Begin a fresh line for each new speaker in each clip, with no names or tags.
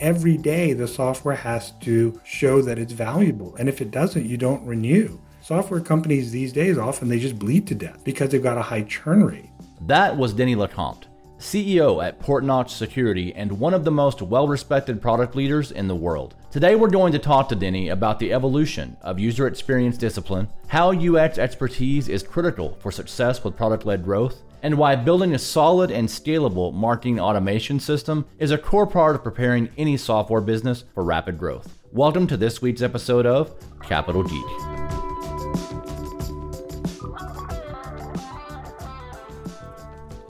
every day the software has to show that it's valuable. And if it doesn't, you don't renew. Software companies these days often they just bleed to death because they've got a high churn rate.
That was Denny LeCompte, CEO at Portnox Security and one of the most well respected product leaders in the world. Today, we're going to talk to Denny about the evolution of user experience discipline, how UX expertise is critical for success with product led growth, and why building a solid and scalable marketing automation system is a core part of preparing any software business for rapid growth. Welcome to this week's episode of Capital Geek.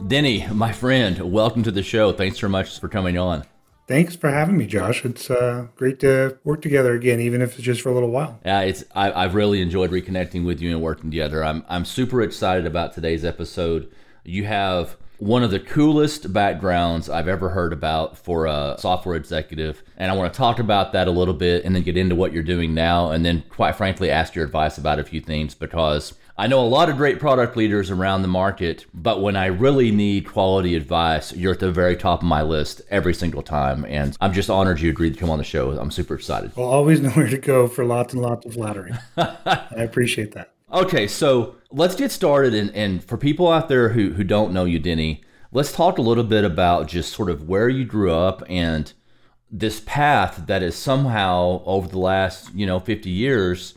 Denny, my friend, welcome to the show. Thanks so much for coming on.
Thanks for having me, Josh. It's uh, great to work together again, even if it's just for a little while.
Yeah, it's I, have really enjoyed reconnecting with you and working together. I'm I'm super excited about today's episode. You have one of the coolest backgrounds I've ever heard about for a software executive. And I want to talk about that a little bit and then get into what you're doing now. And then, quite frankly, ask your advice about a few things because I know a lot of great product leaders around the market, but when I really need quality advice, you're at the very top of my list every single time. And I'm just honored you agreed to come on the show. I'm super excited.
Well, always know where to go for lots and lots of flattery. I appreciate that.
Okay, so let's get started. And, and for people out there who, who don't know you, Denny, let's talk a little bit about just sort of where you grew up and this path that is somehow over the last, you know, 50 years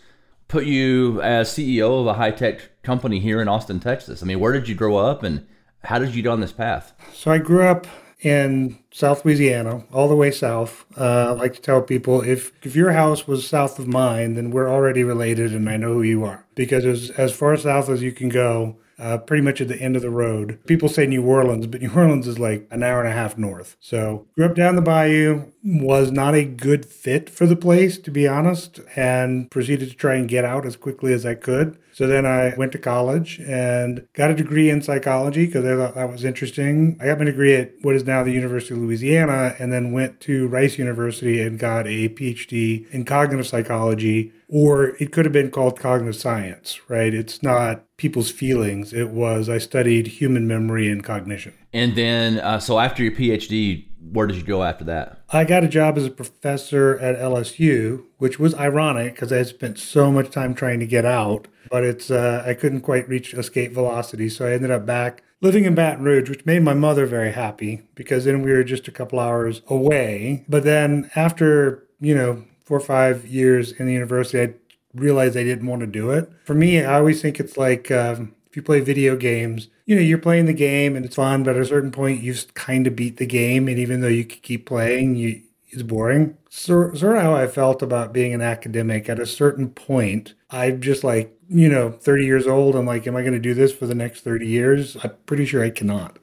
put you as CEO of a high tech company here in Austin, Texas? I mean, where did you grow up and how did you get on this path?
So I grew up in South Louisiana, all the way south. Uh, I like to tell people if if your house was south of mine, then we're already related, and I know who you are because as as far south as you can go uh, pretty much at the end of the road. People say New Orleans, but New Orleans is like an hour and a half north. So grew up down the bayou, was not a good fit for the place, to be honest, and proceeded to try and get out as quickly as I could. So then I went to college and got a degree in psychology because I thought that was interesting. I got my degree at what is now the University of Louisiana and then went to Rice University and got a PhD in cognitive psychology, or it could have been called cognitive science, right? It's not people's feelings. It was, I studied human memory and cognition.
And then, uh, so after your PhD, where did you go after that?
I got a job as a professor at LSU, which was ironic because I had spent so much time trying to get out, but it's uh, I couldn't quite reach escape velocity, so I ended up back living in Baton Rouge, which made my mother very happy because then we were just a couple hours away. But then after you know four or five years in the university, I realized I didn't want to do it. For me, I always think it's like um, if you play video games, you know, you're playing the game and it's fun, but at a certain point, you've kind of beat the game. And even though you could keep playing, you, it's boring. So, sort of how I felt about being an academic. At a certain point, I'm just like, you know, 30 years old. I'm like, am I going to do this for the next 30 years? I'm pretty sure I cannot.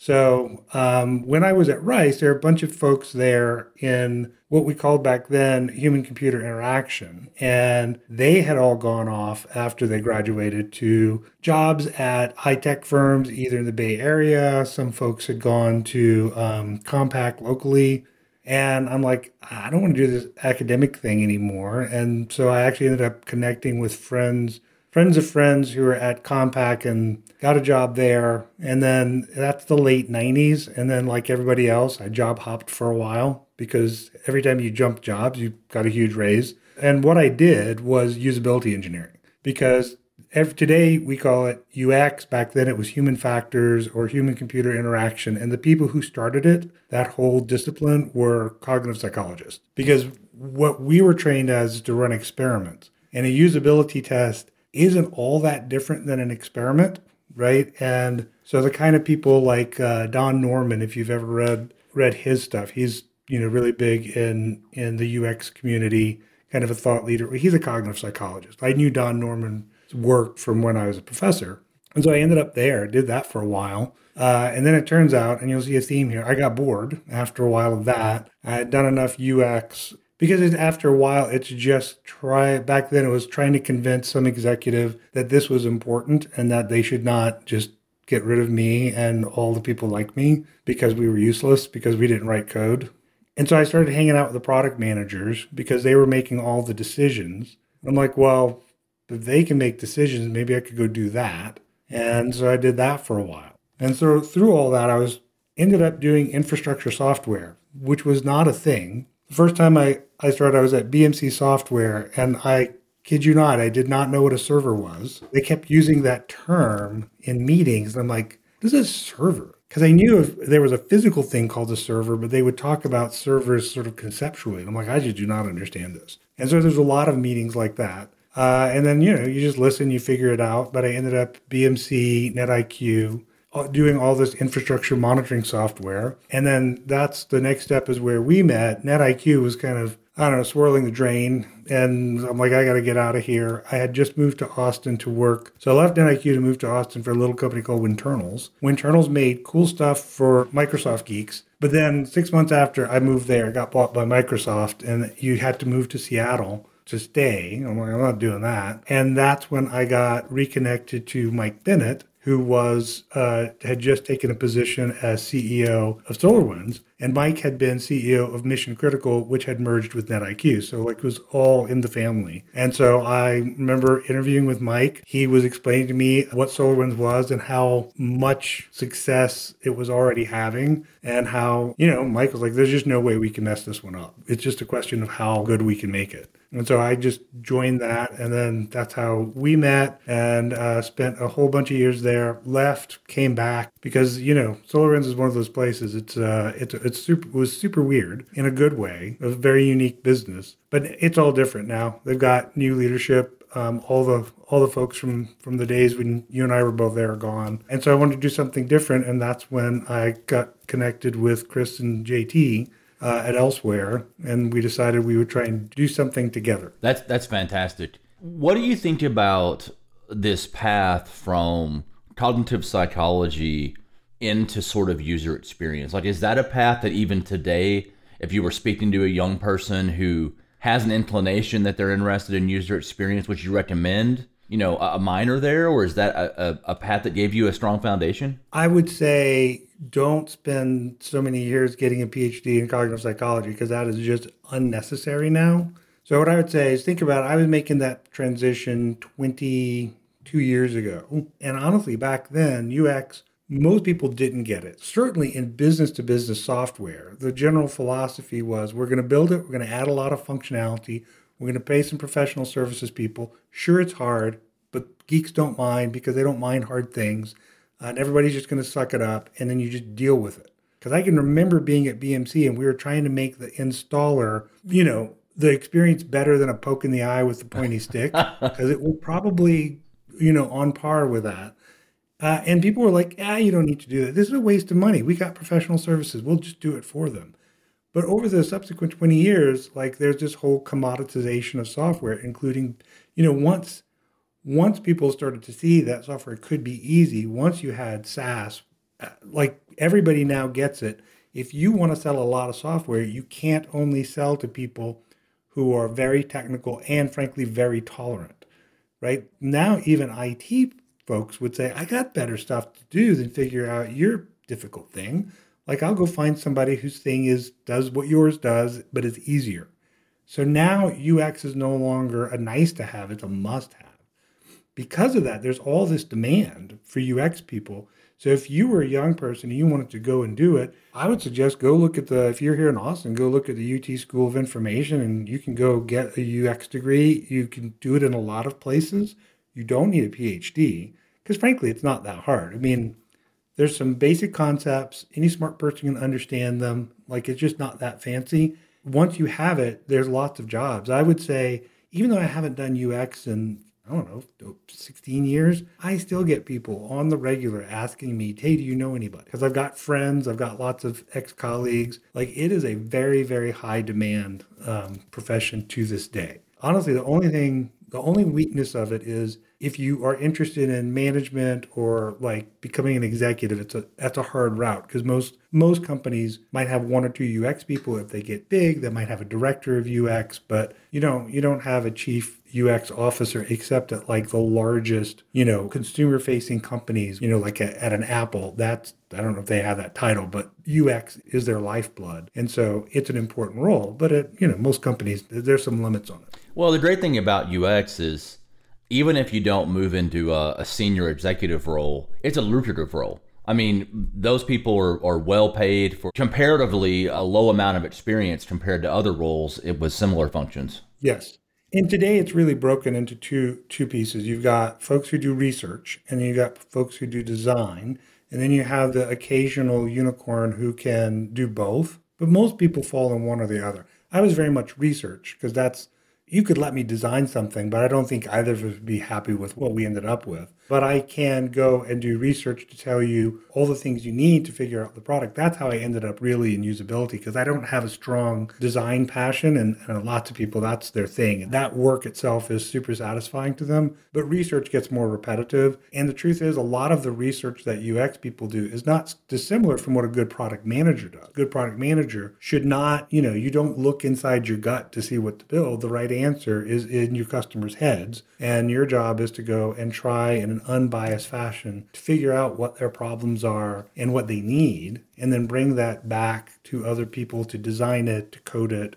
So um, when I was at Rice, there were a bunch of folks there in what we called back then human computer interaction. And they had all gone off after they graduated to jobs at high tech firms, either in the Bay Area. Some folks had gone to um, Compaq locally. And I'm like, I don't want to do this academic thing anymore. And so I actually ended up connecting with friends friends of friends who were at Compaq and got a job there. And then that's the late 90s. And then, like everybody else, I job hopped for a while because every time you jump jobs, you got a huge raise. And what I did was usability engineering because every, today we call it UX. Back then it was human factors or human computer interaction. And the people who started it, that whole discipline, were cognitive psychologists because what we were trained as is to run experiments. And a usability test isn't all that different than an experiment, right? And so the kind of people like uh, Don Norman, if you've ever read read his stuff, he's you know really big in in the UX community, kind of a thought leader. He's a cognitive psychologist. I knew Don Norman's work from when I was a professor, and so I ended up there, did that for a while. Uh, and then it turns out, and you'll see a theme here, I got bored after a while of that. I had done enough UX because after a while it's just try back then it was trying to convince some executive that this was important and that they should not just get rid of me and all the people like me because we were useless because we didn't write code. And so i started hanging out with the product managers because they were making all the decisions. I'm like well if they can make decisions maybe i could go do that. And so i did that for a while. And so through all that i was ended up doing infrastructure software which was not a thing. The first time I, I started, I was at BMC Software, and I kid you not, I did not know what a server was. They kept using that term in meetings. And I'm like, this is a server. Because I knew if there was a physical thing called a server, but they would talk about servers sort of conceptually. And I'm like, I just do not understand this. And so there's a lot of meetings like that. Uh, and then, you know, you just listen, you figure it out. But I ended up BMC, NetIQ, Uh, doing all this infrastructure monitoring software. And then that's the next step is where we met. NetIQ was kind of, I don't know, swirling the drain. And I'm like, I got to get out of here. I had just moved to Austin to work. So I left NetIQ to move to Austin for a little company called Winternals. Winternals made cool stuff for Microsoft geeks. But then six months after I moved there, got bought by Microsoft, and you had to move to Seattle to stay. I'm like, I'm not doing that. And that's when I got reconnected to Mike Bennett, who was uh, had just taken a position as CEO of SolarWinds, and Mike had been CEO of Mission Critical, which had merged with NetIQ. So like it was all in the family. And so I remember interviewing with Mike. He was explaining to me what SolarWinds was and how much success it was already having, and how you know Mike was like, "There's just no way we can mess this one up. It's just a question of how good we can make it." And so I just joined that, and then that's how we met and uh, spent a whole bunch of years there. Left, came back because you know SolarWinds is one of those places. It's uh, it's it's super was super weird in a good way. A very unique business, but it's all different now. They've got new leadership. Um, all the all the folks from from the days when you and I were both there are gone, and so I wanted to do something different, and that's when I got connected with Chris and JT uh, at elsewhere, and we decided we would try and do something together.
That's that's fantastic. What do you think about this path from cognitive psychology into sort of user experience? Like, is that a path that even today, if you were speaking to a young person who has an inclination that they're interested in user experience, would you recommend? You know, a minor there, or is that a, a, path that gave you a strong foundation?
I would say don't spend so many years getting a PhD in cognitive psychology because that is just unnecessary now. So what I would say is think about it. I was making that transition 22 years ago. And honestly, back then, UX, most people didn't get it. Certainly in business to business software, the general philosophy was we're going to build it, we're going to add a lot of functionality, we're going to pay some professional services people. Sure, it's hard, but geeks don't mind because they don't mind hard things uh, and everybody's just going to suck it up, and then you just deal with it. Because I can remember being at BMC and we were trying to make the installer, you know, the experience better than a poke in the eye with the pointy stick, because it will probably, you know, on par with that. Uh, and people were like, ah, you don't need to do that. This is a waste of money. We got professional services. We'll just do it for them. But over the subsequent 20 years, like there's this whole commoditization of software, including, you know, once once people started to see that software could be easy, once you had SaaS, uh, like everybody now gets it. If you want to sell a lot of software, you can't only sell to people who are very technical and frankly very tolerant, right? Now, even IT folks would say, I got better stuff to do than figure out your difficult thing. Like I'll go find somebody whose thing is does what yours does, but is easier. So now UX is no longer a nice to have, it's a must have because of that, there's all this demand for UX people. So if you were a young person and you wanted to go and do it, I would suggest go look at the, if you're here in Austin, go look at the UT School of Information and you can go get a UX degree. You can do it in a lot of places. You don't need a PhD because frankly, it's not that hard. I mean, there's some basic concepts. Any smart person can understand them. Like it's just not that fancy. Once you have it, there's lots of jobs. I would say, even though I haven't done UX in I don't know, 16 years, I still get people on the regular asking me, hey, do you know anybody? Because I've got friends, I've got lots of ex colleagues. Like it is a very, very high demand um, profession to this day. Honestly, the only thing, the only weakness of it is if you are interested in management or like becoming an executive, it's a that's a hard route because most most companies might have one or two UX people. If they get big, they might have a director of UX, but you don't you don't have a chief UX officer except at like the largest, you know, consumer facing companies, you know, like at, at, an Apple. That's, I don't know if they have that title, but UX is their lifeblood. And so it's an important role. But, it, you know, most companies, there's some limits on it.
Well, the great thing about UX is even if you don't move into a, a senior executive role, it's a lucrative role. I mean, those people are, are well paid for comparatively a low amount of experience compared to other roles it with similar functions.
Yes. And today it's really broken into two two pieces. You've got folks who do research and you've got folks who do design. And then you have the occasional unicorn who can do both. But most people fall in one or the other. I was very much research because that's you could let me design something, but I don't think either of us would be happy with what we ended up with. But I can go and do research to tell you all the things you need to figure out the product. That's how I ended up really in usability because I don't have a strong design passion, and, and lots of people, that's their thing. And that work itself is super satisfying to them, but research gets more repetitive. And the truth is, a lot of the research that UX people do is not dissimilar from what a good product manager does. Good product manager should not, you know, you don't look inside your gut to see what to build. The right answer is in your customers' heads. And your job is to go and try in an unbiased fashion to figure out what their problems are and what they need, and then bring that back to other people to design it, to code it.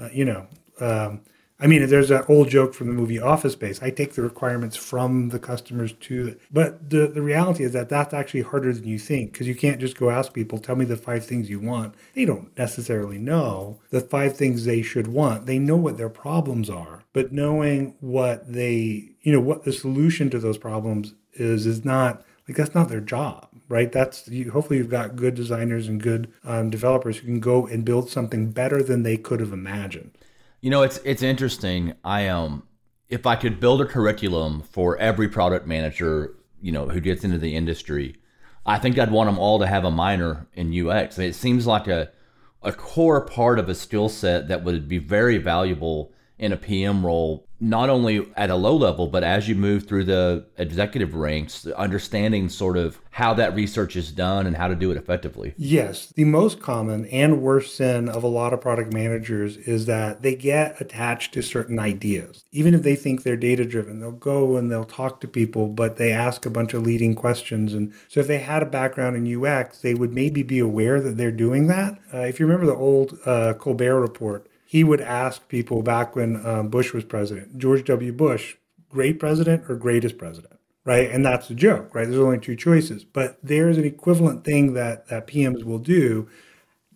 Uh, you know, um, I mean, there's that old joke from the movie Office Space. I take the requirements from the customers to, but the, the reality is that that's actually harder than you think because you can't just go ask people, tell me the five things you want. They don't necessarily know the five things they should want. They know what their problems are, but knowing what they, you know, what the solution to those problems is, is not like that's not their job right that's you, hopefully you've got good designers and good um, developers who can go and build something better than they could have imagined
you know, it's it's interesting. I um if I could build a curriculum for every product manager, you know, who gets into the industry, I think I'd want them all to have a minor in UX. It seems like a a core part of a skill set that would be very valuable in a PM role, not only at a low level, but as you move through the executive ranks, understanding sort of how that research is done and how to do it effectively.
Yes. The most common and worst sin of a lot of product managers is that they get attached to certain ideas. Even if they think they're data driven, they'll go and they'll talk to people, but they ask a bunch of leading questions. And so if they had a background in UX, they would maybe be aware that they're doing that. Uh, if you remember the old uh, Colbert report, he would ask people back when um, Bush was president, George W. Bush, great president or greatest president, right? And that's the joke, right? There's only two choices, but there's an equivalent thing that that PMs will do.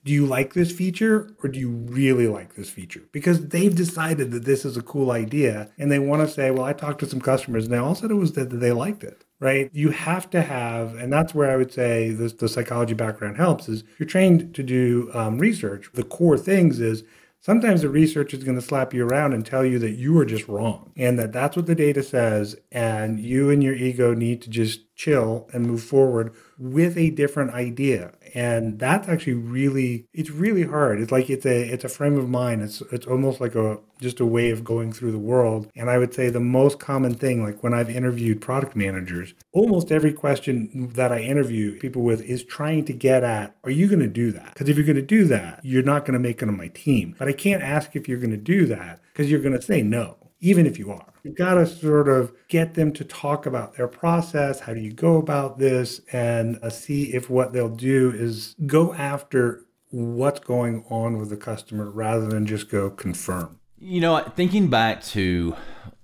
Do you like this feature or do you really like this feature? Because they've decided that this is a cool idea and they want to say, well, I talked to some customers and they all said it was that they liked it right? You have to have, and that's where I would say this, the psychology background helps. Is you're trained to do um, research. The core things is sometimes the research is going to slap you around and tell you that you are just wrong and that that's what the data says and you and your ego need to just chill and move forward with a different idea. And that's actually really it's really hard. It's like it's a it's a frame of mind. It's it's almost like a just a way of going through the world. And i would say the most common thing like when i've interviewed product managers almost every question that i interview people with is trying to get at are you going to do that? Because if you're going to do that you're not going to make it on my team. But i can't ask if you're going to do that because you're going to say no even if you are. You've got to sort of get them to talk about their process. How do you go about this? And uh, see if what they'll do is go after what's going on with the customer rather than just go confirm.
You know, thinking back to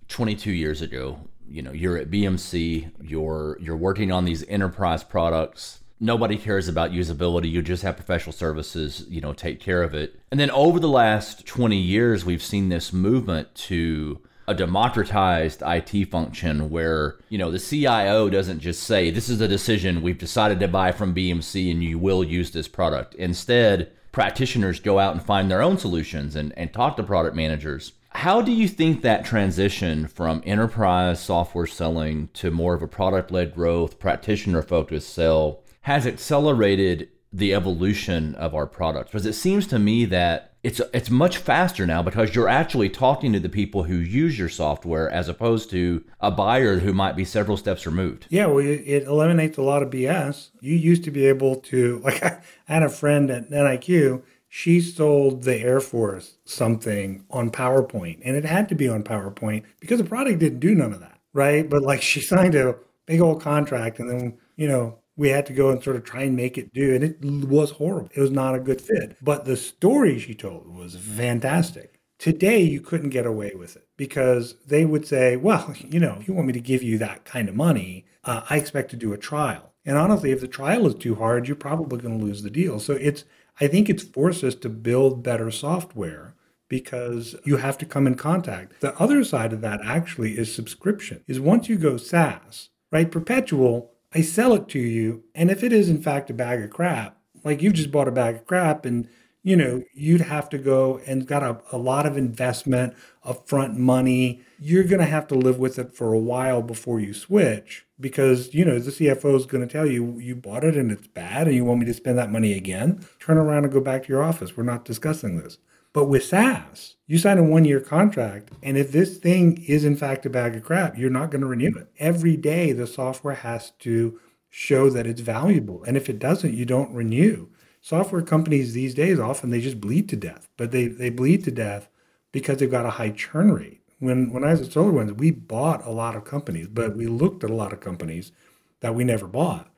22 years ago, you know, you're at BMC, you're you're working on these enterprise products. Nobody cares about usability. You just have professional services, you know, take care of it. And then over the last 20 years, we've seen this movement to a democratized IT function where, you know, the CIO doesn't just say, this is a decision we've decided to buy from BMC and you will use this product. Instead, practitioners go out and find their own solutions and, and talk to product managers. How do you think that transition from enterprise software selling to more of a product led growth, practitioner focused sell has accelerated the evolution of our products? Because it seems to me that it's it's much faster now because you're actually talking to the people who use your software as opposed to a buyer who might be several steps removed.
Yeah, well, it eliminates a lot of BS. You used to be able to like I had a friend at NIQ. She sold the Air Force something on PowerPoint, and it had to be on PowerPoint because the product didn't do none of that, right? But like she signed a big old contract, and then you know we had to go and sort of try and make it do and it was horrible it was not a good fit but the story she told was fantastic today you couldn't get away with it because they would say well you know if you want me to give you that kind of money uh, i expect to do a trial And honestly, if the trial is too hard, you're probably going to lose the deal. So it's, I think it's forced us to build better software because you have to come in contact. The other side of that actually is subscription. Is once you go SaaS, right? Perpetual, I sell it to you, and if it is in fact a bag of crap, like you just bought a bag of crap and you know, you'd have to go and got a, a lot of investment, upfront money. You're going to have to live with it for a while before you switch because, you know, the CFO is going to tell you, you bought it and it's bad and you want me to spend that money again. Turn around and go back to your office. We're not discussing this. But with SaaS, you sign a one year contract. And if this thing is in fact a bag of crap, you're not going to renew it. Every day, the software has to show that it's valuable. And if it doesn't, you don't renew software companies these days often they just bleed to death, but they, they bleed to death because they've got a high churn rate. When when I was at SolarWinds, we bought a lot of companies, but we looked at a lot of companies that we never bought.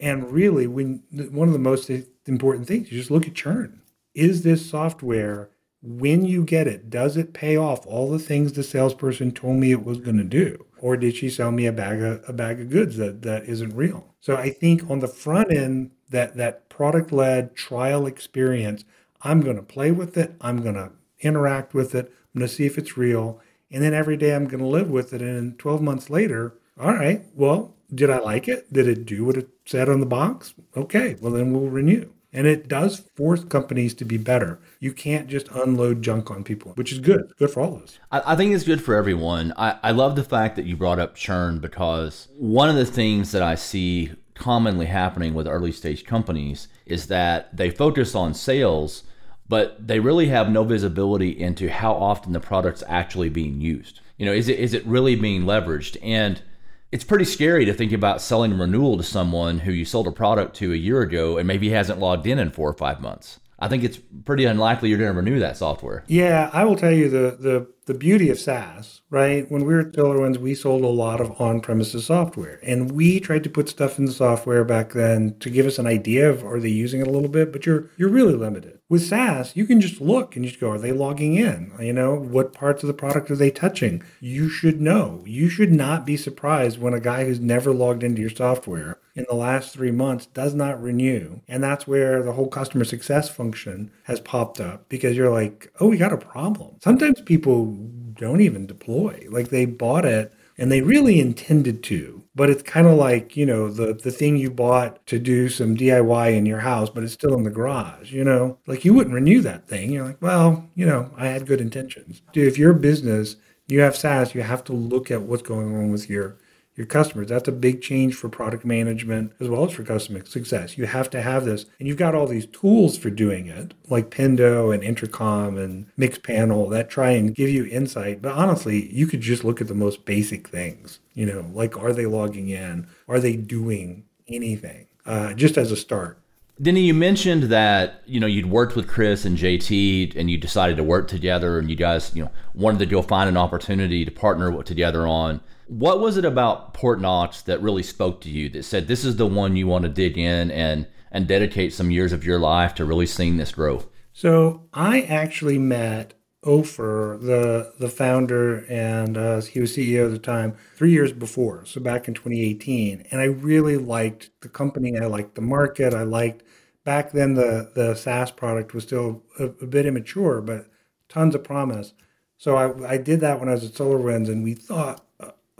And really, when one of the most important things, you just look at churn. Is this software when you get it, does it pay off all the things the salesperson told me it was going to do? Or did she sell me a bag of a bag of goods that, that isn't real? So I think on the front end, that that product led trial experience. I'm going to play with it. I'm going to interact with it. I'm going to see if it's real. And then every day I'm going to live with it. And 12 months later, all right, well, did I like it? Did it do what it said on the box? Okay, well, then we'll renew. And it does force companies to be better. You can't just unload junk on people, which is good. Good for all of us.
I, I think it's good for everyone. I, I love the fact that you brought up churn because one of the things that I see commonly happening with early stage companies is that they focus on sales, but they really have no visibility into how often the product's actually being used. You know, is it is it really being leveraged? And it's pretty scary to think about selling a renewal to someone who you sold a product to a year ago and maybe hasn't logged in in four or five months. I think it's pretty unlikely you're going to renew that software.
Yeah, I will tell you the the the beauty of SaaS, right? When we were at SolarWinds, we sold a lot of on-premises software, and we tried to put stuff in the software back then to give us an idea of are they using it a little bit, but you're you're really limited. With SaaS, you can just look and just go, are they logging in? You know, what parts of the product are they touching? You should know. You should not be surprised when a guy who's never logged into your software in the last three months does not renew. And that's where the whole customer success function has popped up because you're like, oh, we got a problem. Sometimes people don't even deploy. Like they bought it and they really intended to but it's kind of like you know the the thing you bought to do some DIY in your house, but it's still in the garage. You know, like you wouldn't renew that thing. You're like, well, you know, I had good intentions. Dude, if you're business, you have SaaS, you have to look at what's going on with your your customers. That's a big change for product management as well as for customer success. You have to have this, and you've got all these tools for doing it, like Pendo and Intercom and Mixpanel that try and give you insight. But honestly, you could just look at the most basic things. You know, like are they logging in? Are they doing anything? Uh, just as a start.
Denny, you mentioned that you know you'd worked with Chris and JT, and you decided to work together, and you guys you know wanted to go find an opportunity to partner together on what was it about Port that really spoke to you that said this is the one you want to dig in and and dedicate some years of your life to really seeing this grow?
So I actually met Ofer, the the founder, and uh, he was CEO at the time, three years before. So back in 2018, and I really liked the company. I liked the market. I liked back then the the SaaS product was still a, a bit immature, but tons of promise. So I, I did that when I was at SolarWinds, and we thought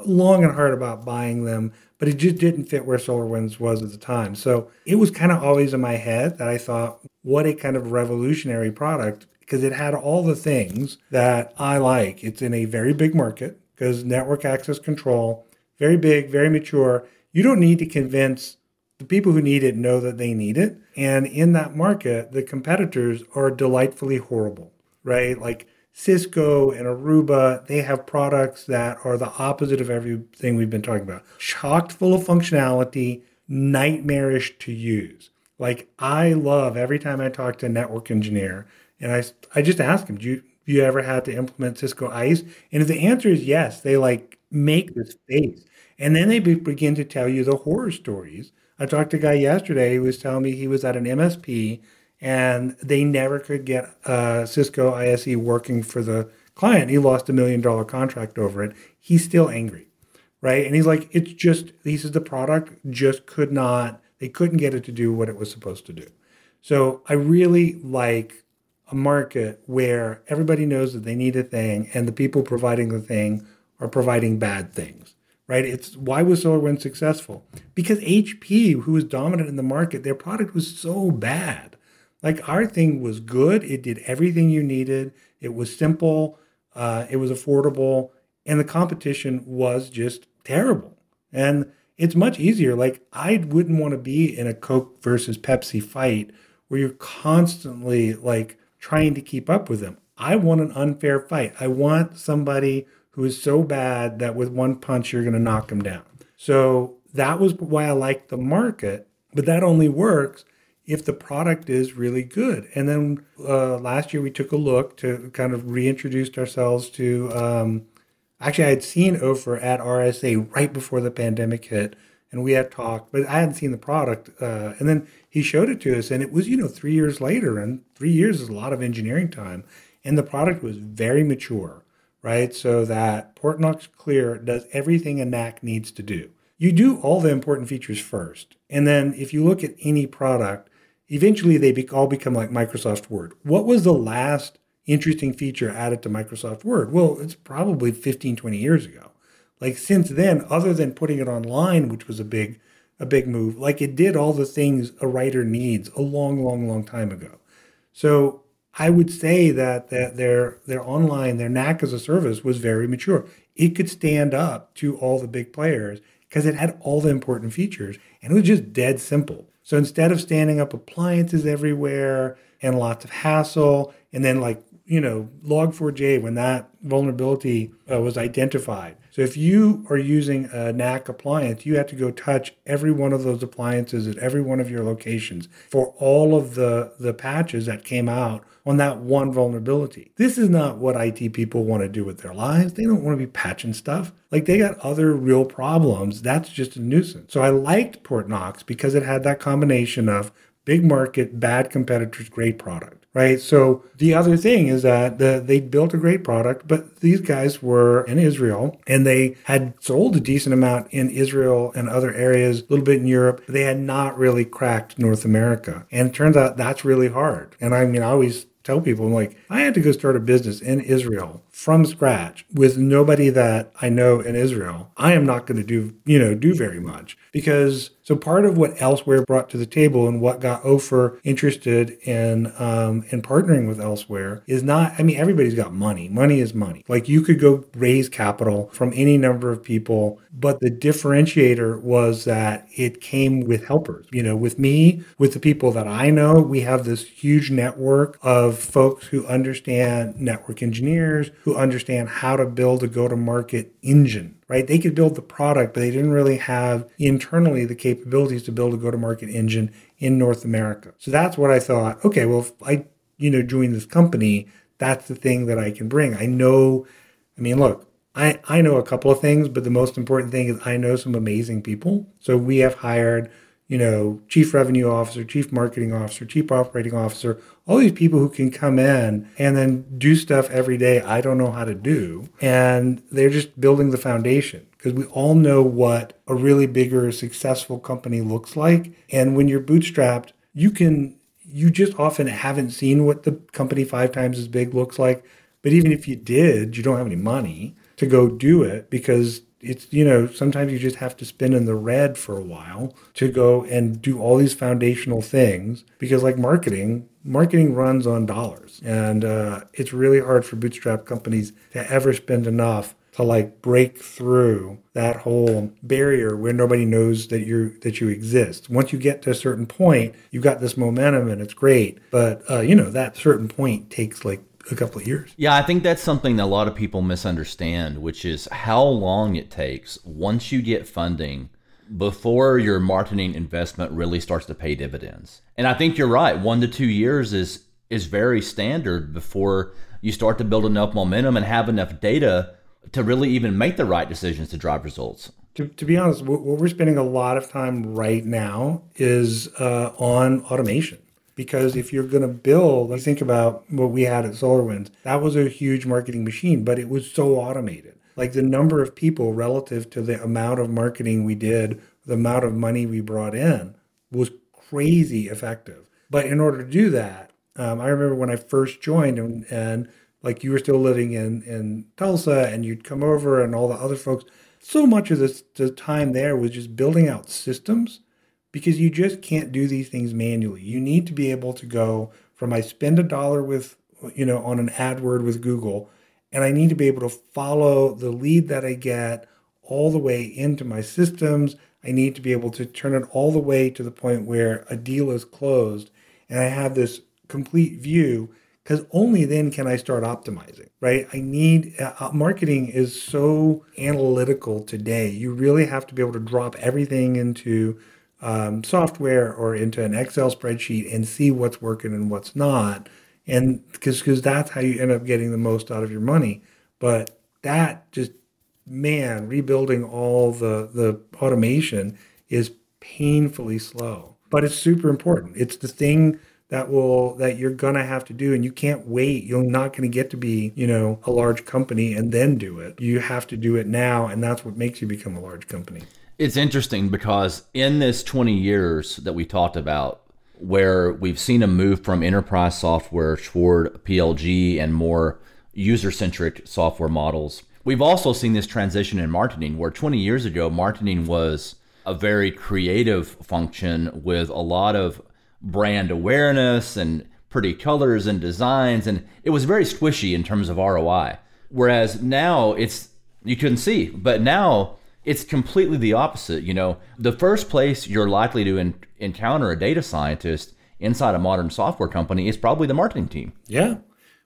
long and hard about buying them, but it just didn't fit where SolarWinds was at the time. So it was kind of always in my head that I thought, what a kind of revolutionary product because it had all the things that I like. It's in a very big market because network access control, very big, very mature. You don't need to convince the people who need it know that they need it. And in that market, the competitors are delightfully horrible, right? Like Cisco and Aruba, they have products that are the opposite of everything we've been talking about. Chocked full of functionality, nightmarish to use. Like I love every time I talk to a network engineer and I, I just ask them, do you, have you ever had to implement Cisco ISE? And if the answer is yes, they like make this face. And then they be, begin to tell you the horror stories. I talked to a guy yesterday who was telling me he was at an MSP and they never could get uh, Cisco ISE working for the client. He lost a million dollar contract over it. He's still angry, right? And he's like, it's just, he says the product just could not, they couldn't get it to do what it was supposed to do. So I really like a market where everybody knows that they need a thing and the people providing the thing are providing bad things, right? It's why was SolarWinds successful? Because HP, who was dominant in the market, their product was so bad. Like our thing was good. It did everything you needed. It was simple. Uh, it was affordable. And the competition was just terrible. And it's much easier. Like I wouldn't want to be in a Coke versus Pepsi fight where you're constantly like trying to keep up with them. I want an unfair fight. I want somebody who is so bad that with one punch you're going to knock them down. So that was why I liked the market, but that only works if the product is really good. And then uh, last year we took a look to kind of reintroduced ourselves to. Um, actually, I had seen Ofer at RSA right before the pandemic hit, and we had talked, but I hadn't seen the product. Uh, and then he showed it to us, and it was you know three years later, and three years is a lot of engineering time, and the product was very mature, right? So that Portnox Clear does everything a NAC needs to do. You do all the important features first, and then if you look at any product eventually they be, all become like Microsoft Word. What was the last interesting feature added to Microsoft Word? Well, it's probably 15, 20 years ago. Like since then, other than putting it online, which was a big, a big move, like it did all the things a writer needs a long, long, long time ago. So I would say that, that their their online, their NAC as a service was very mature. It could stand up to all the big players because it had all the important features and it was just dead simple. So instead of standing up appliances everywhere and lots of hassle, and then like, you know, Log4j, when that vulnerability uh, was identified. So if you are using a NAC appliance, you have to go touch every one of those appliances at every one of your locations for all of the, the patches that came out on that one vulnerability. This is not what IT people want to do with their lives. They don't want to be patching stuff. Like they got other real problems. That's just a nuisance. So I liked Portnox because it had that combination of big market, bad competitors, great product right? So the other thing is that the, they built a great product, but these guys were in Israel and they had sold a decent amount in Israel and other areas, a little bit in Europe. They had not really cracked North America. And it turns out that's really hard. And I mean, I always tell people, I'm like, I had to go start a business in Israel from scratch with nobody that I know in Israel. I am not going to do, you know, do very much because so part of what Elsewhere brought to the table and what got Ofer interested in um, in partnering with Elsewhere is not. I mean, everybody's got money. Money is money. Like you could go raise capital from any number of people, but the differentiator was that it came with helpers. You know, with me, with the people that I know, we have this huge network of folks who understand network engineers, who understand how to build a go-to-market engine right? They could build the product, but they didn't really have internally the capabilities to build a go-to-market engine in North America. So that's what I thought. Okay, well, if I, you know, join this company, that's the thing that I can bring. I know. I mean, look, I I know a couple of things, but the most important thing is I know some amazing people. So we have hired you know, chief revenue officer, chief marketing officer, chief operating officer, all these people who can come in and then do stuff every day I don't know how to do. And they're just building the foundation because we all know what a really bigger, successful company looks like. And when you're bootstrapped, you can, you just often haven't seen what the company five times as big looks like. But even if you did, you don't have any money to go do it because it's you know sometimes you just have to spin in the red for a while to go and do all these foundational things because like marketing marketing runs on dollars and uh, it's really hard for bootstrap companies to ever spend enough to like break through that whole barrier where nobody knows that you that you exist. Once you get to a certain point, you've got this momentum and it's great. But uh, you know that certain point takes like a couple of years.
Yeah, I think that's something that a lot of people misunderstand, which is how long it takes once you get funding before your marketing investment really starts to pay dividends. And I think you're right. One to two years is is very standard before you start to build enough momentum and have enough data to really even make the right decisions to drive results.
To, to be honest, what, we're spending a lot of time right now is uh, on automation because if you're going to build, let's think about what we had at SolarWinds. That was a huge marketing machine, but it was so automated. Like the number of people relative to the amount of marketing we did, the amount of money we brought in was crazy effective. But in order to do that, um, I remember when I first joined and, and like you were still living in, in Tulsa and you'd come over and all the other folks, so much of this, the time there was just building out systems because you just can't do these things manually. You need to be able to go from I spend a dollar with, you know, on an AdWord with Google, and I need to be able to follow the lead that I get all the way into my systems. I need to be able to turn it all the way to the point where a deal is closed and I have this complete view because only then can I start optimizing, right? I need uh, uh, marketing is so analytical today. You really have to be able to drop everything into um, software or into an Excel spreadsheet and see what's working and what's not. And because because that's how you end up getting the most out of your money. But that just man, rebuilding all the the automation is painfully slow. But it's super important. It's the thing that will that you're gonna have to do and you can't wait you're not gonna get to be you know a large company and then do it you have to do it now and that's what makes you become a large company
it's interesting because in this 20 years that we talked about where we've seen a move from enterprise software toward plg and more user-centric software models we've also seen this transition in marketing where 20 years ago marketing was a very creative function with a lot of brand awareness and pretty colors and designs and it was very squishy in terms of ROI. Whereas now it's you couldn't see, but now it's completely the opposite. You know, the first place you're likely to in, encounter a data scientist inside a modern software company is probably the marketing team.
Yeah.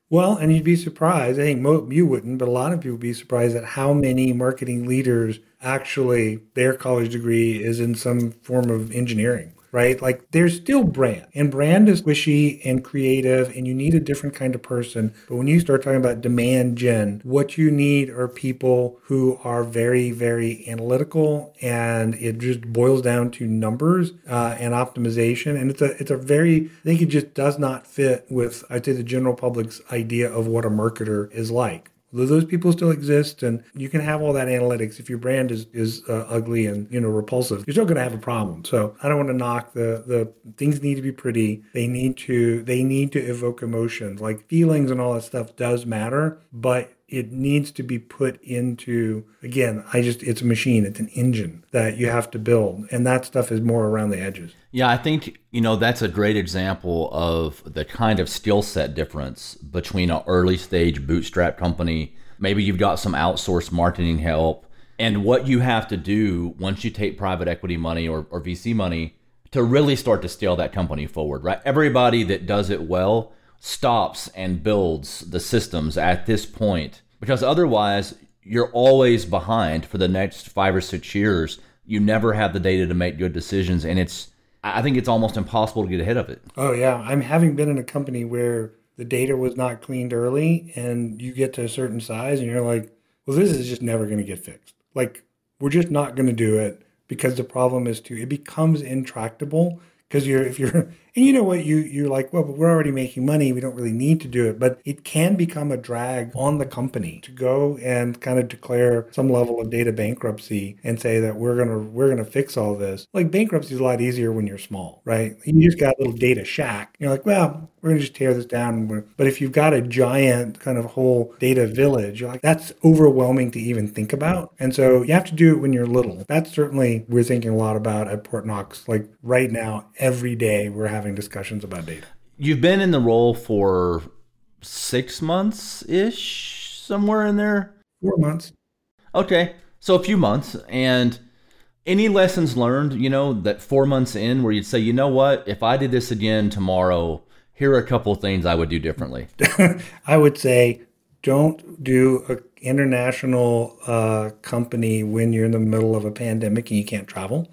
Well, and you'd be surprised. I think mo- you wouldn't, but a lot of people would be surprised at how many marketing leaders actually their college degree is in some form of engineering right? Like there's still brand, and brand is squishy and creative, and you need a different kind of person. But when you start talking about demand gen, what you need are people who are very, very analytical, and it just boils down to numbers uh, and optimization. And it's a it's a very I think it just does not fit with I'd say the general public's idea of what a marketer is like those people still exist and you can have all that analytics if your brand is is uh, ugly and you know repulsive. You're still going to have a problem. So i don't want to knock the the things need to be pretty. They need to they need to evoke emotions. Like feelings and all that stuff does matter but it needs to be put into again i just it's a machine it's an engine that you have to build and that stuff is more around the edges.
Yeah i think you know that's a great example of the kind of skill set difference between an early stage bootstrap company maybe you've got some outsourced marketing help and what you have to do once you take private equity money or, or vc money to really start to scale that company forward right? Everybody that does it well stops and builds the systems at this point because otherwise you're always behind for the next five or six years. You never have the data to make good decisions, and it's I think it's almost impossible to get ahead of it.
Oh yeah, I'm having been in a company where the data was not cleaned early, and you get to a certain size, and you're like, well, this is just never going to get fixed. Like we're just not going to do it because the problem is too. It becomes intractable because you're if you're and you know what? You you're like well but we're already making money. We don't really need to do it. But it can become a drag on the company to go and kind of declare some level of data bankruptcy and say that we're gonna we're gonna fix all this. Like bankruptcy is a lot easier when you're small right? You just got a little data shack. You're like well we're gonna just tear this down. But if you've got a giant kind of whole data village you're like that's overwhelming to even think about. And so you have to do it when you're little. That's certainly we're thinking a lot about at Portnox like right now every day we're having discussions about data.
You've been in the role for six months ish, somewhere in there.
Four months.
Okay, so a few months, and any lessons learned? You know that four months in, where you'd say, you know what, if I did this again tomorrow, here are a couple of things I would do differently.
I would say, don't do an international uh, company when you're in the middle of a pandemic and you can't travel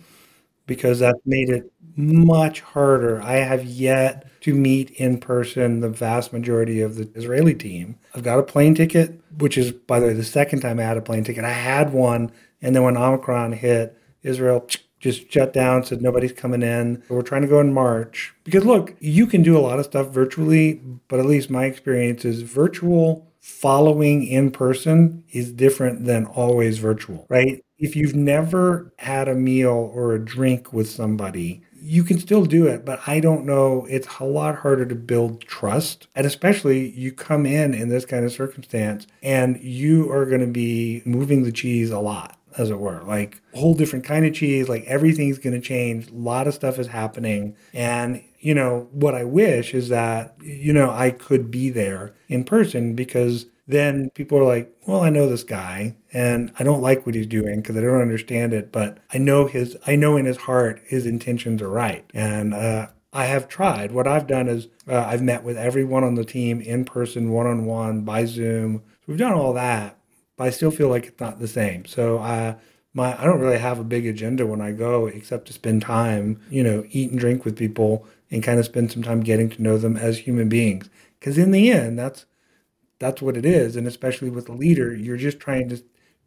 because that's made it much harder. I have yet to meet in person the vast majority of the Israeli team. I've got a plane ticket, which is, by the way, the second time I had a plane ticket. I had one, and then when Omicron hit, Israel just shut down, said nobody's coming in. We're trying to go in March. Because look, you can do a lot of stuff virtually, but at least my experience is virtual following in person is different than always virtual, right? If you've never had a meal or a drink with somebody, you can still do it, but I don't know. It's a lot harder to build trust. And especially you come in in this kind of circumstance and you are going to be moving the cheese a lot as it were like whole different kind of cheese like everything's going to change a lot of stuff is happening and you know what i wish is that you know i could be there in person because then people are like, well, I know this guy and I don't like what he's doing because I don't understand it, but I know his, I know in his heart his intentions are right. And uh, I have tried. What I've done is uh, I've met with everyone on the team in person, one on one, by Zoom. We've done all that, but I still feel like it's not the same. So uh, my I don't really have a big agenda when I go except to spend time, you know, eat and drink with people and kind of spend some time getting to know them as human beings. Because in the end, that's that's what it is. And especially with a leader, you're just trying to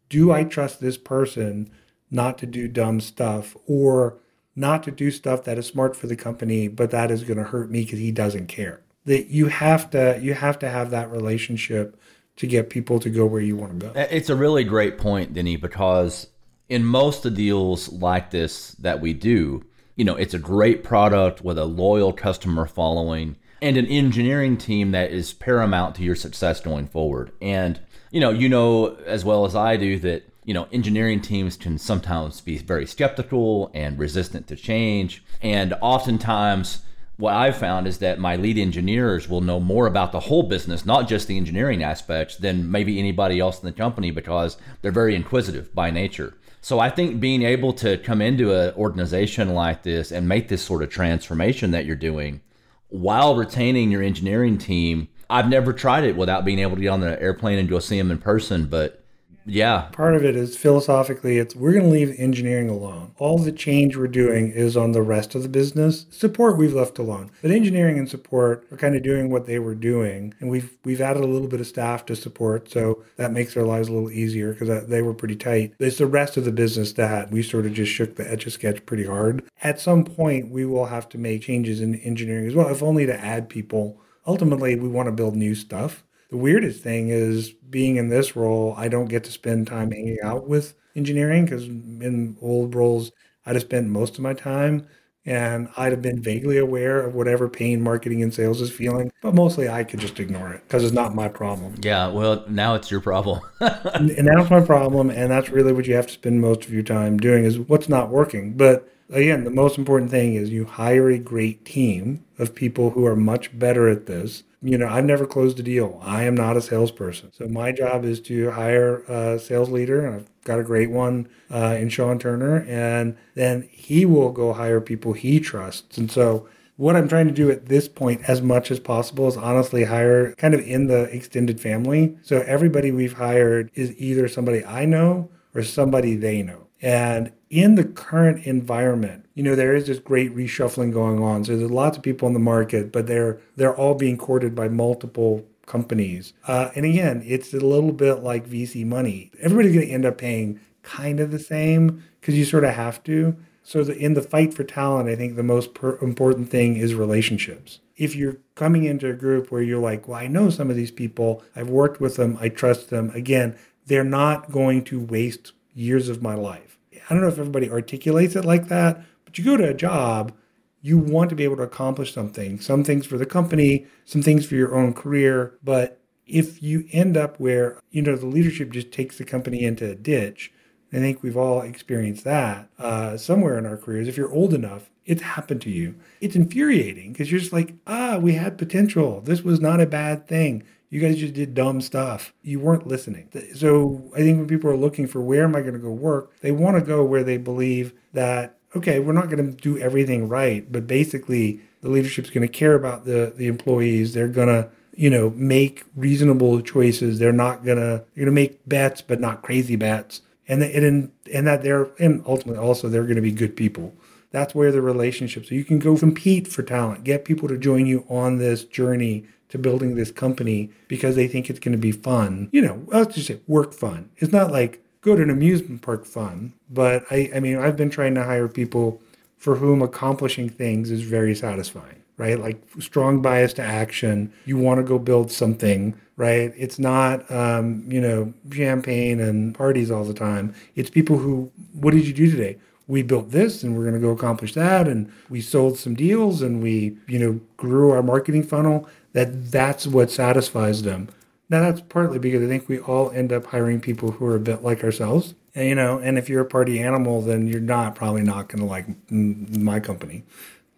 do I trust this person not to do dumb stuff or not to do stuff that is smart for the company, but that is going to hurt me because he doesn't care. That you have to you have to have that relationship to get people to go where you want to go.
It's a really great point, Denny, because in most of the deals like this that we do, you know, it's a great product with a loyal customer following and an engineering team that is paramount to your success going forward. And you know, you know as well as I do that you know engineering teams can sometimes be very skeptical and resistant to change, and oftentimes what I've found is that my lead engineers will know more about the whole business, not just the engineering aspects, than maybe anybody else in the company because they're very inquisitive by nature. So I think being able to come into an organization like this and make this sort of transformation that you're doing while retaining your engineering team. I've never tried it without being able to get on the airplane and go see them in person, but yeah.
Part of it is philosophically, it's we're going to leave engineering alone. All the change we're doing is on the rest of the business. Support we've left alone, but engineering and support are kind of doing what they were doing, and we've we've added a little bit of staff to support, so that makes their lives a little easier because they were pretty tight. It's the rest of the business that we sort of just shook the etch a sketch pretty hard. At some point, we will have to make changes in engineering as well, if only to add people. Ultimately, we want to build new stuff the weirdest thing is being in this role, I don't get to spend time hanging out with engineering because in old roles, I'd have spent most of my time and I'd have been vaguely aware of whatever pain marketing and sales is feeling, but mostly I could just ignore it because it's not my problem.
Yeah, well, now it's your problem.
and, and now it's my problem, and that's really what you have to spend most of your time doing is what's not working. But again, the most important thing is you hire a great team of people who are much better at this you know, I've never closed a deal. I am not a salesperson. So my job is to hire a sales leader, and I've got a great one uh, in Sean Turner, and then he will go hire people he trusts. And so what I'm trying to do at this point, as much as possible, is honestly hire kind of in the extended family. So everybody we've hired is either somebody I know or somebody they know. And in the current environment, you know, there is this great reshuffling going on. So there's lots of people in the market, but they're they're all being courted by multiple companies. Uh, and again, it's a little bit like VC money. Everybody's going to end up paying kind of the same because you sort of have to. So the, in the fight for talent, I think the most per- important thing is relationships. If you're coming into a group where you're like, well, I know some of these people, I've worked with them, I trust them. Again, they're not going to waste years of my life. I don't know if everybody articulates it like that, but you go to a job, you want to be able to accomplish something, some things for the company, some things for your own career. But if you end up where, you know, the leadership just takes the company into a ditch, I think we've all experienced that uh, somewhere in our careers. If you're old enough, it's happened to you. It's infuriating because you're just like, ah, we had potential. This was not a bad thing. You guys just did dumb stuff. You weren't listening. So I think when people are looking for where am I going to go work, they want to go where they believe that, okay, we're not going to do everything right, but basically the leadership's going to care about the, the employees. They're going to, you know, make reasonable choices. They're not going to, they're going to make bets, but not crazy bets. And, and, and that they're, and ultimately also they're going to be good people. That's where the relationship. So you can go compete for talent, get people to join you on this journey to building this company because they think it's going to be fun. You know, let's just say work fun. It's not like go to an amusement park fun, but I, I mean, I've been trying to hire people for whom accomplishing things is very satisfying. right? Like strong bias to action. You want to go build something, right? It's not, um, you know, champagne and parties all the time. It's people who, what did you do today? We built this and we're going to go accomplish that. And we sold some deals and we, you know, grew our marketing funnel. That that's what satisfies them. Now that's partly because I think we all end up hiring people who are a bit like ourselves. And, you know, and if you're a party animal, then you're not probably not going to like my company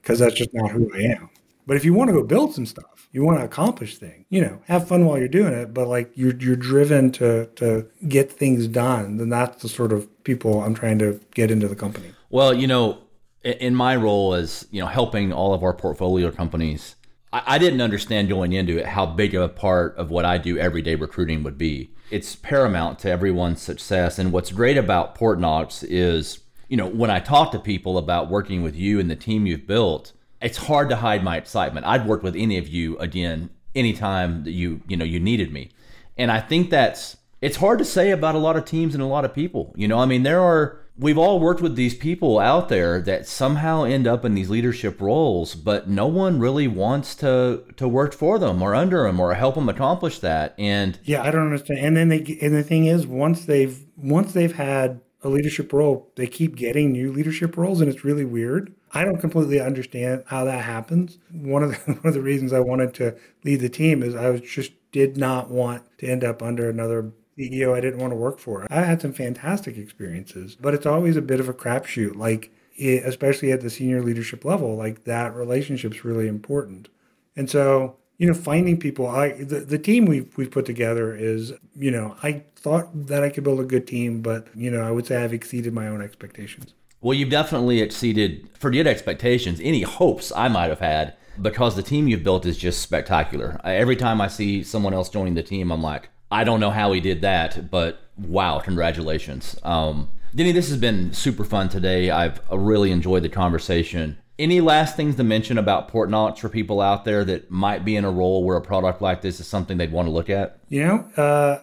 because that's just not who I am. But if you want to go build some stuff, you want to accomplish things, you know, have fun while you're doing it, but like you're you're driven to to get things done, then that's the sort of people I'm trying to get into the company.
Well, you know, in my role as, you know, helping all of our portfolio companies, I, I didn't understand going into it how big of a part of what I do everyday recruiting would be. It's paramount to everyone's success. And what's great about Portnox is, you know, when I talk to people about working with you and the team you've built, it's hard to hide my excitement. I'd work with any of you again anytime that you, you know, you needed me. And I think that's it's hard to say about a lot of teams and a lot of people. You know, I mean, there are we've all worked with these people out there that somehow end up in these leadership roles, but no one really wants to to work for them or under them or help them accomplish that. And
yeah, I don't understand. And then they and the thing is, once they've once they've had a leadership role, they keep getting new leadership roles, and it's really weird. I don't completely understand how that happens. One of the, one of the reasons I wanted to lead the team is I was just did not want to end up under another CEO I didn't want to work for. I had some fantastic experiences, but it's always a bit of a crapshoot. Like, it, especially at the senior leadership level, like that relationship's really important. And so, you know, finding people, I the, the team we've we've put together is, you know, I thought that I could build a good team, but you know, I would say I've exceeded my own expectations.
Well, you've definitely exceeded, forget expectations, any hopes I might have had, because the team you've built is just spectacular. Every time I see someone else joining the team, I'm like, I don't know how he did that, but wow, congratulations. Um, Denny, this has been super fun today. I've really enjoyed the conversation. Any last things to mention about Portnox for people out there that might be in a role where a product like this is something they'd want to look at?
You know, uh,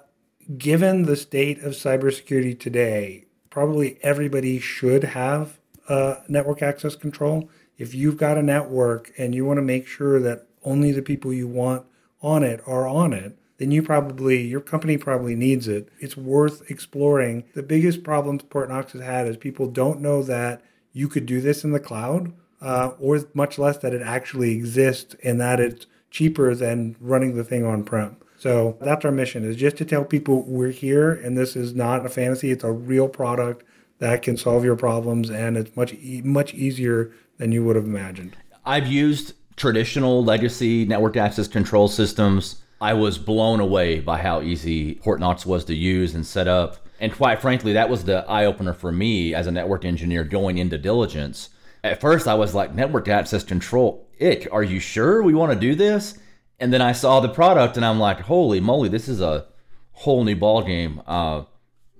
given the state of cybersecurity today, probably everybody should have uh, network access control. If you've got a network and you want to make sure that only the people you want on it are on it, then you probably, your company probably needs it. It's worth exploring. The biggest problems Portnox has had is people don't know that you could do this in the cloud, uh, or much less that it actually exists and that it's cheaper than running the thing on prem. So that's our mission is just to tell people we're here and this is not a fantasy. It's a real product that can solve your problems and it's much, much easier than you would have imagined.
I've used traditional legacy network access control systems I was blown away by how easy Portnox was to use and set up. And quite frankly, that was the eye opener for me as a network engineer going into diligence. At first, I was like, network access control, ick, are you sure we want to do this? And then I saw the product and I'm like, holy moly, this is a whole new ballgame. Uh,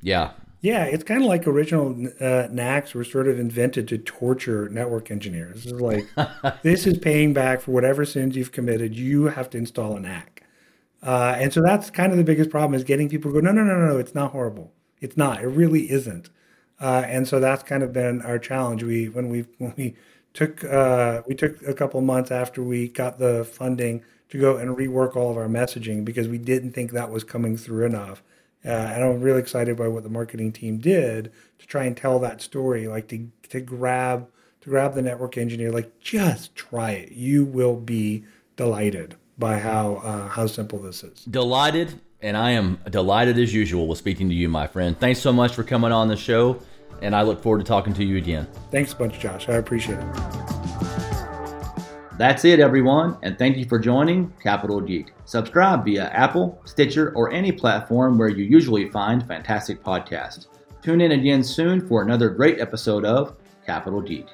yeah.
Yeah, it's kind of like original uh, NACs were sort of invented to torture network engineers. It's like, this is paying back for whatever sins you've committed. You have to install a NAC. Uh, and so that's kind of the biggest problem is getting people to go, no, no, no, no, no, it's not horrible. It's not. It really isn't. Uh, and so that's kind of been our challenge. We when we when we took uh, we took a couple months after we got the funding to go and rework all of our messaging because we didn't think that was coming through enough. Uh, and I'm really excited by what the marketing team did to try and tell that story, like to to grab to grab the network engineer, like just try it. You will be delighted by how uh, how simple this is.
Delighted, and I am delighted as usual with speaking to you, my friend. Thanks so much for coming on the show, and I look forward to talking to you again.
Thanks a bunch, Josh. I appreciate it.
That's it, everyone, and thank you for joining Capital Geek. Subscribe via Apple, Stitcher, or any platform where you usually find fantastic podcasts. Tune in again soon for another great episode of Capital Geek.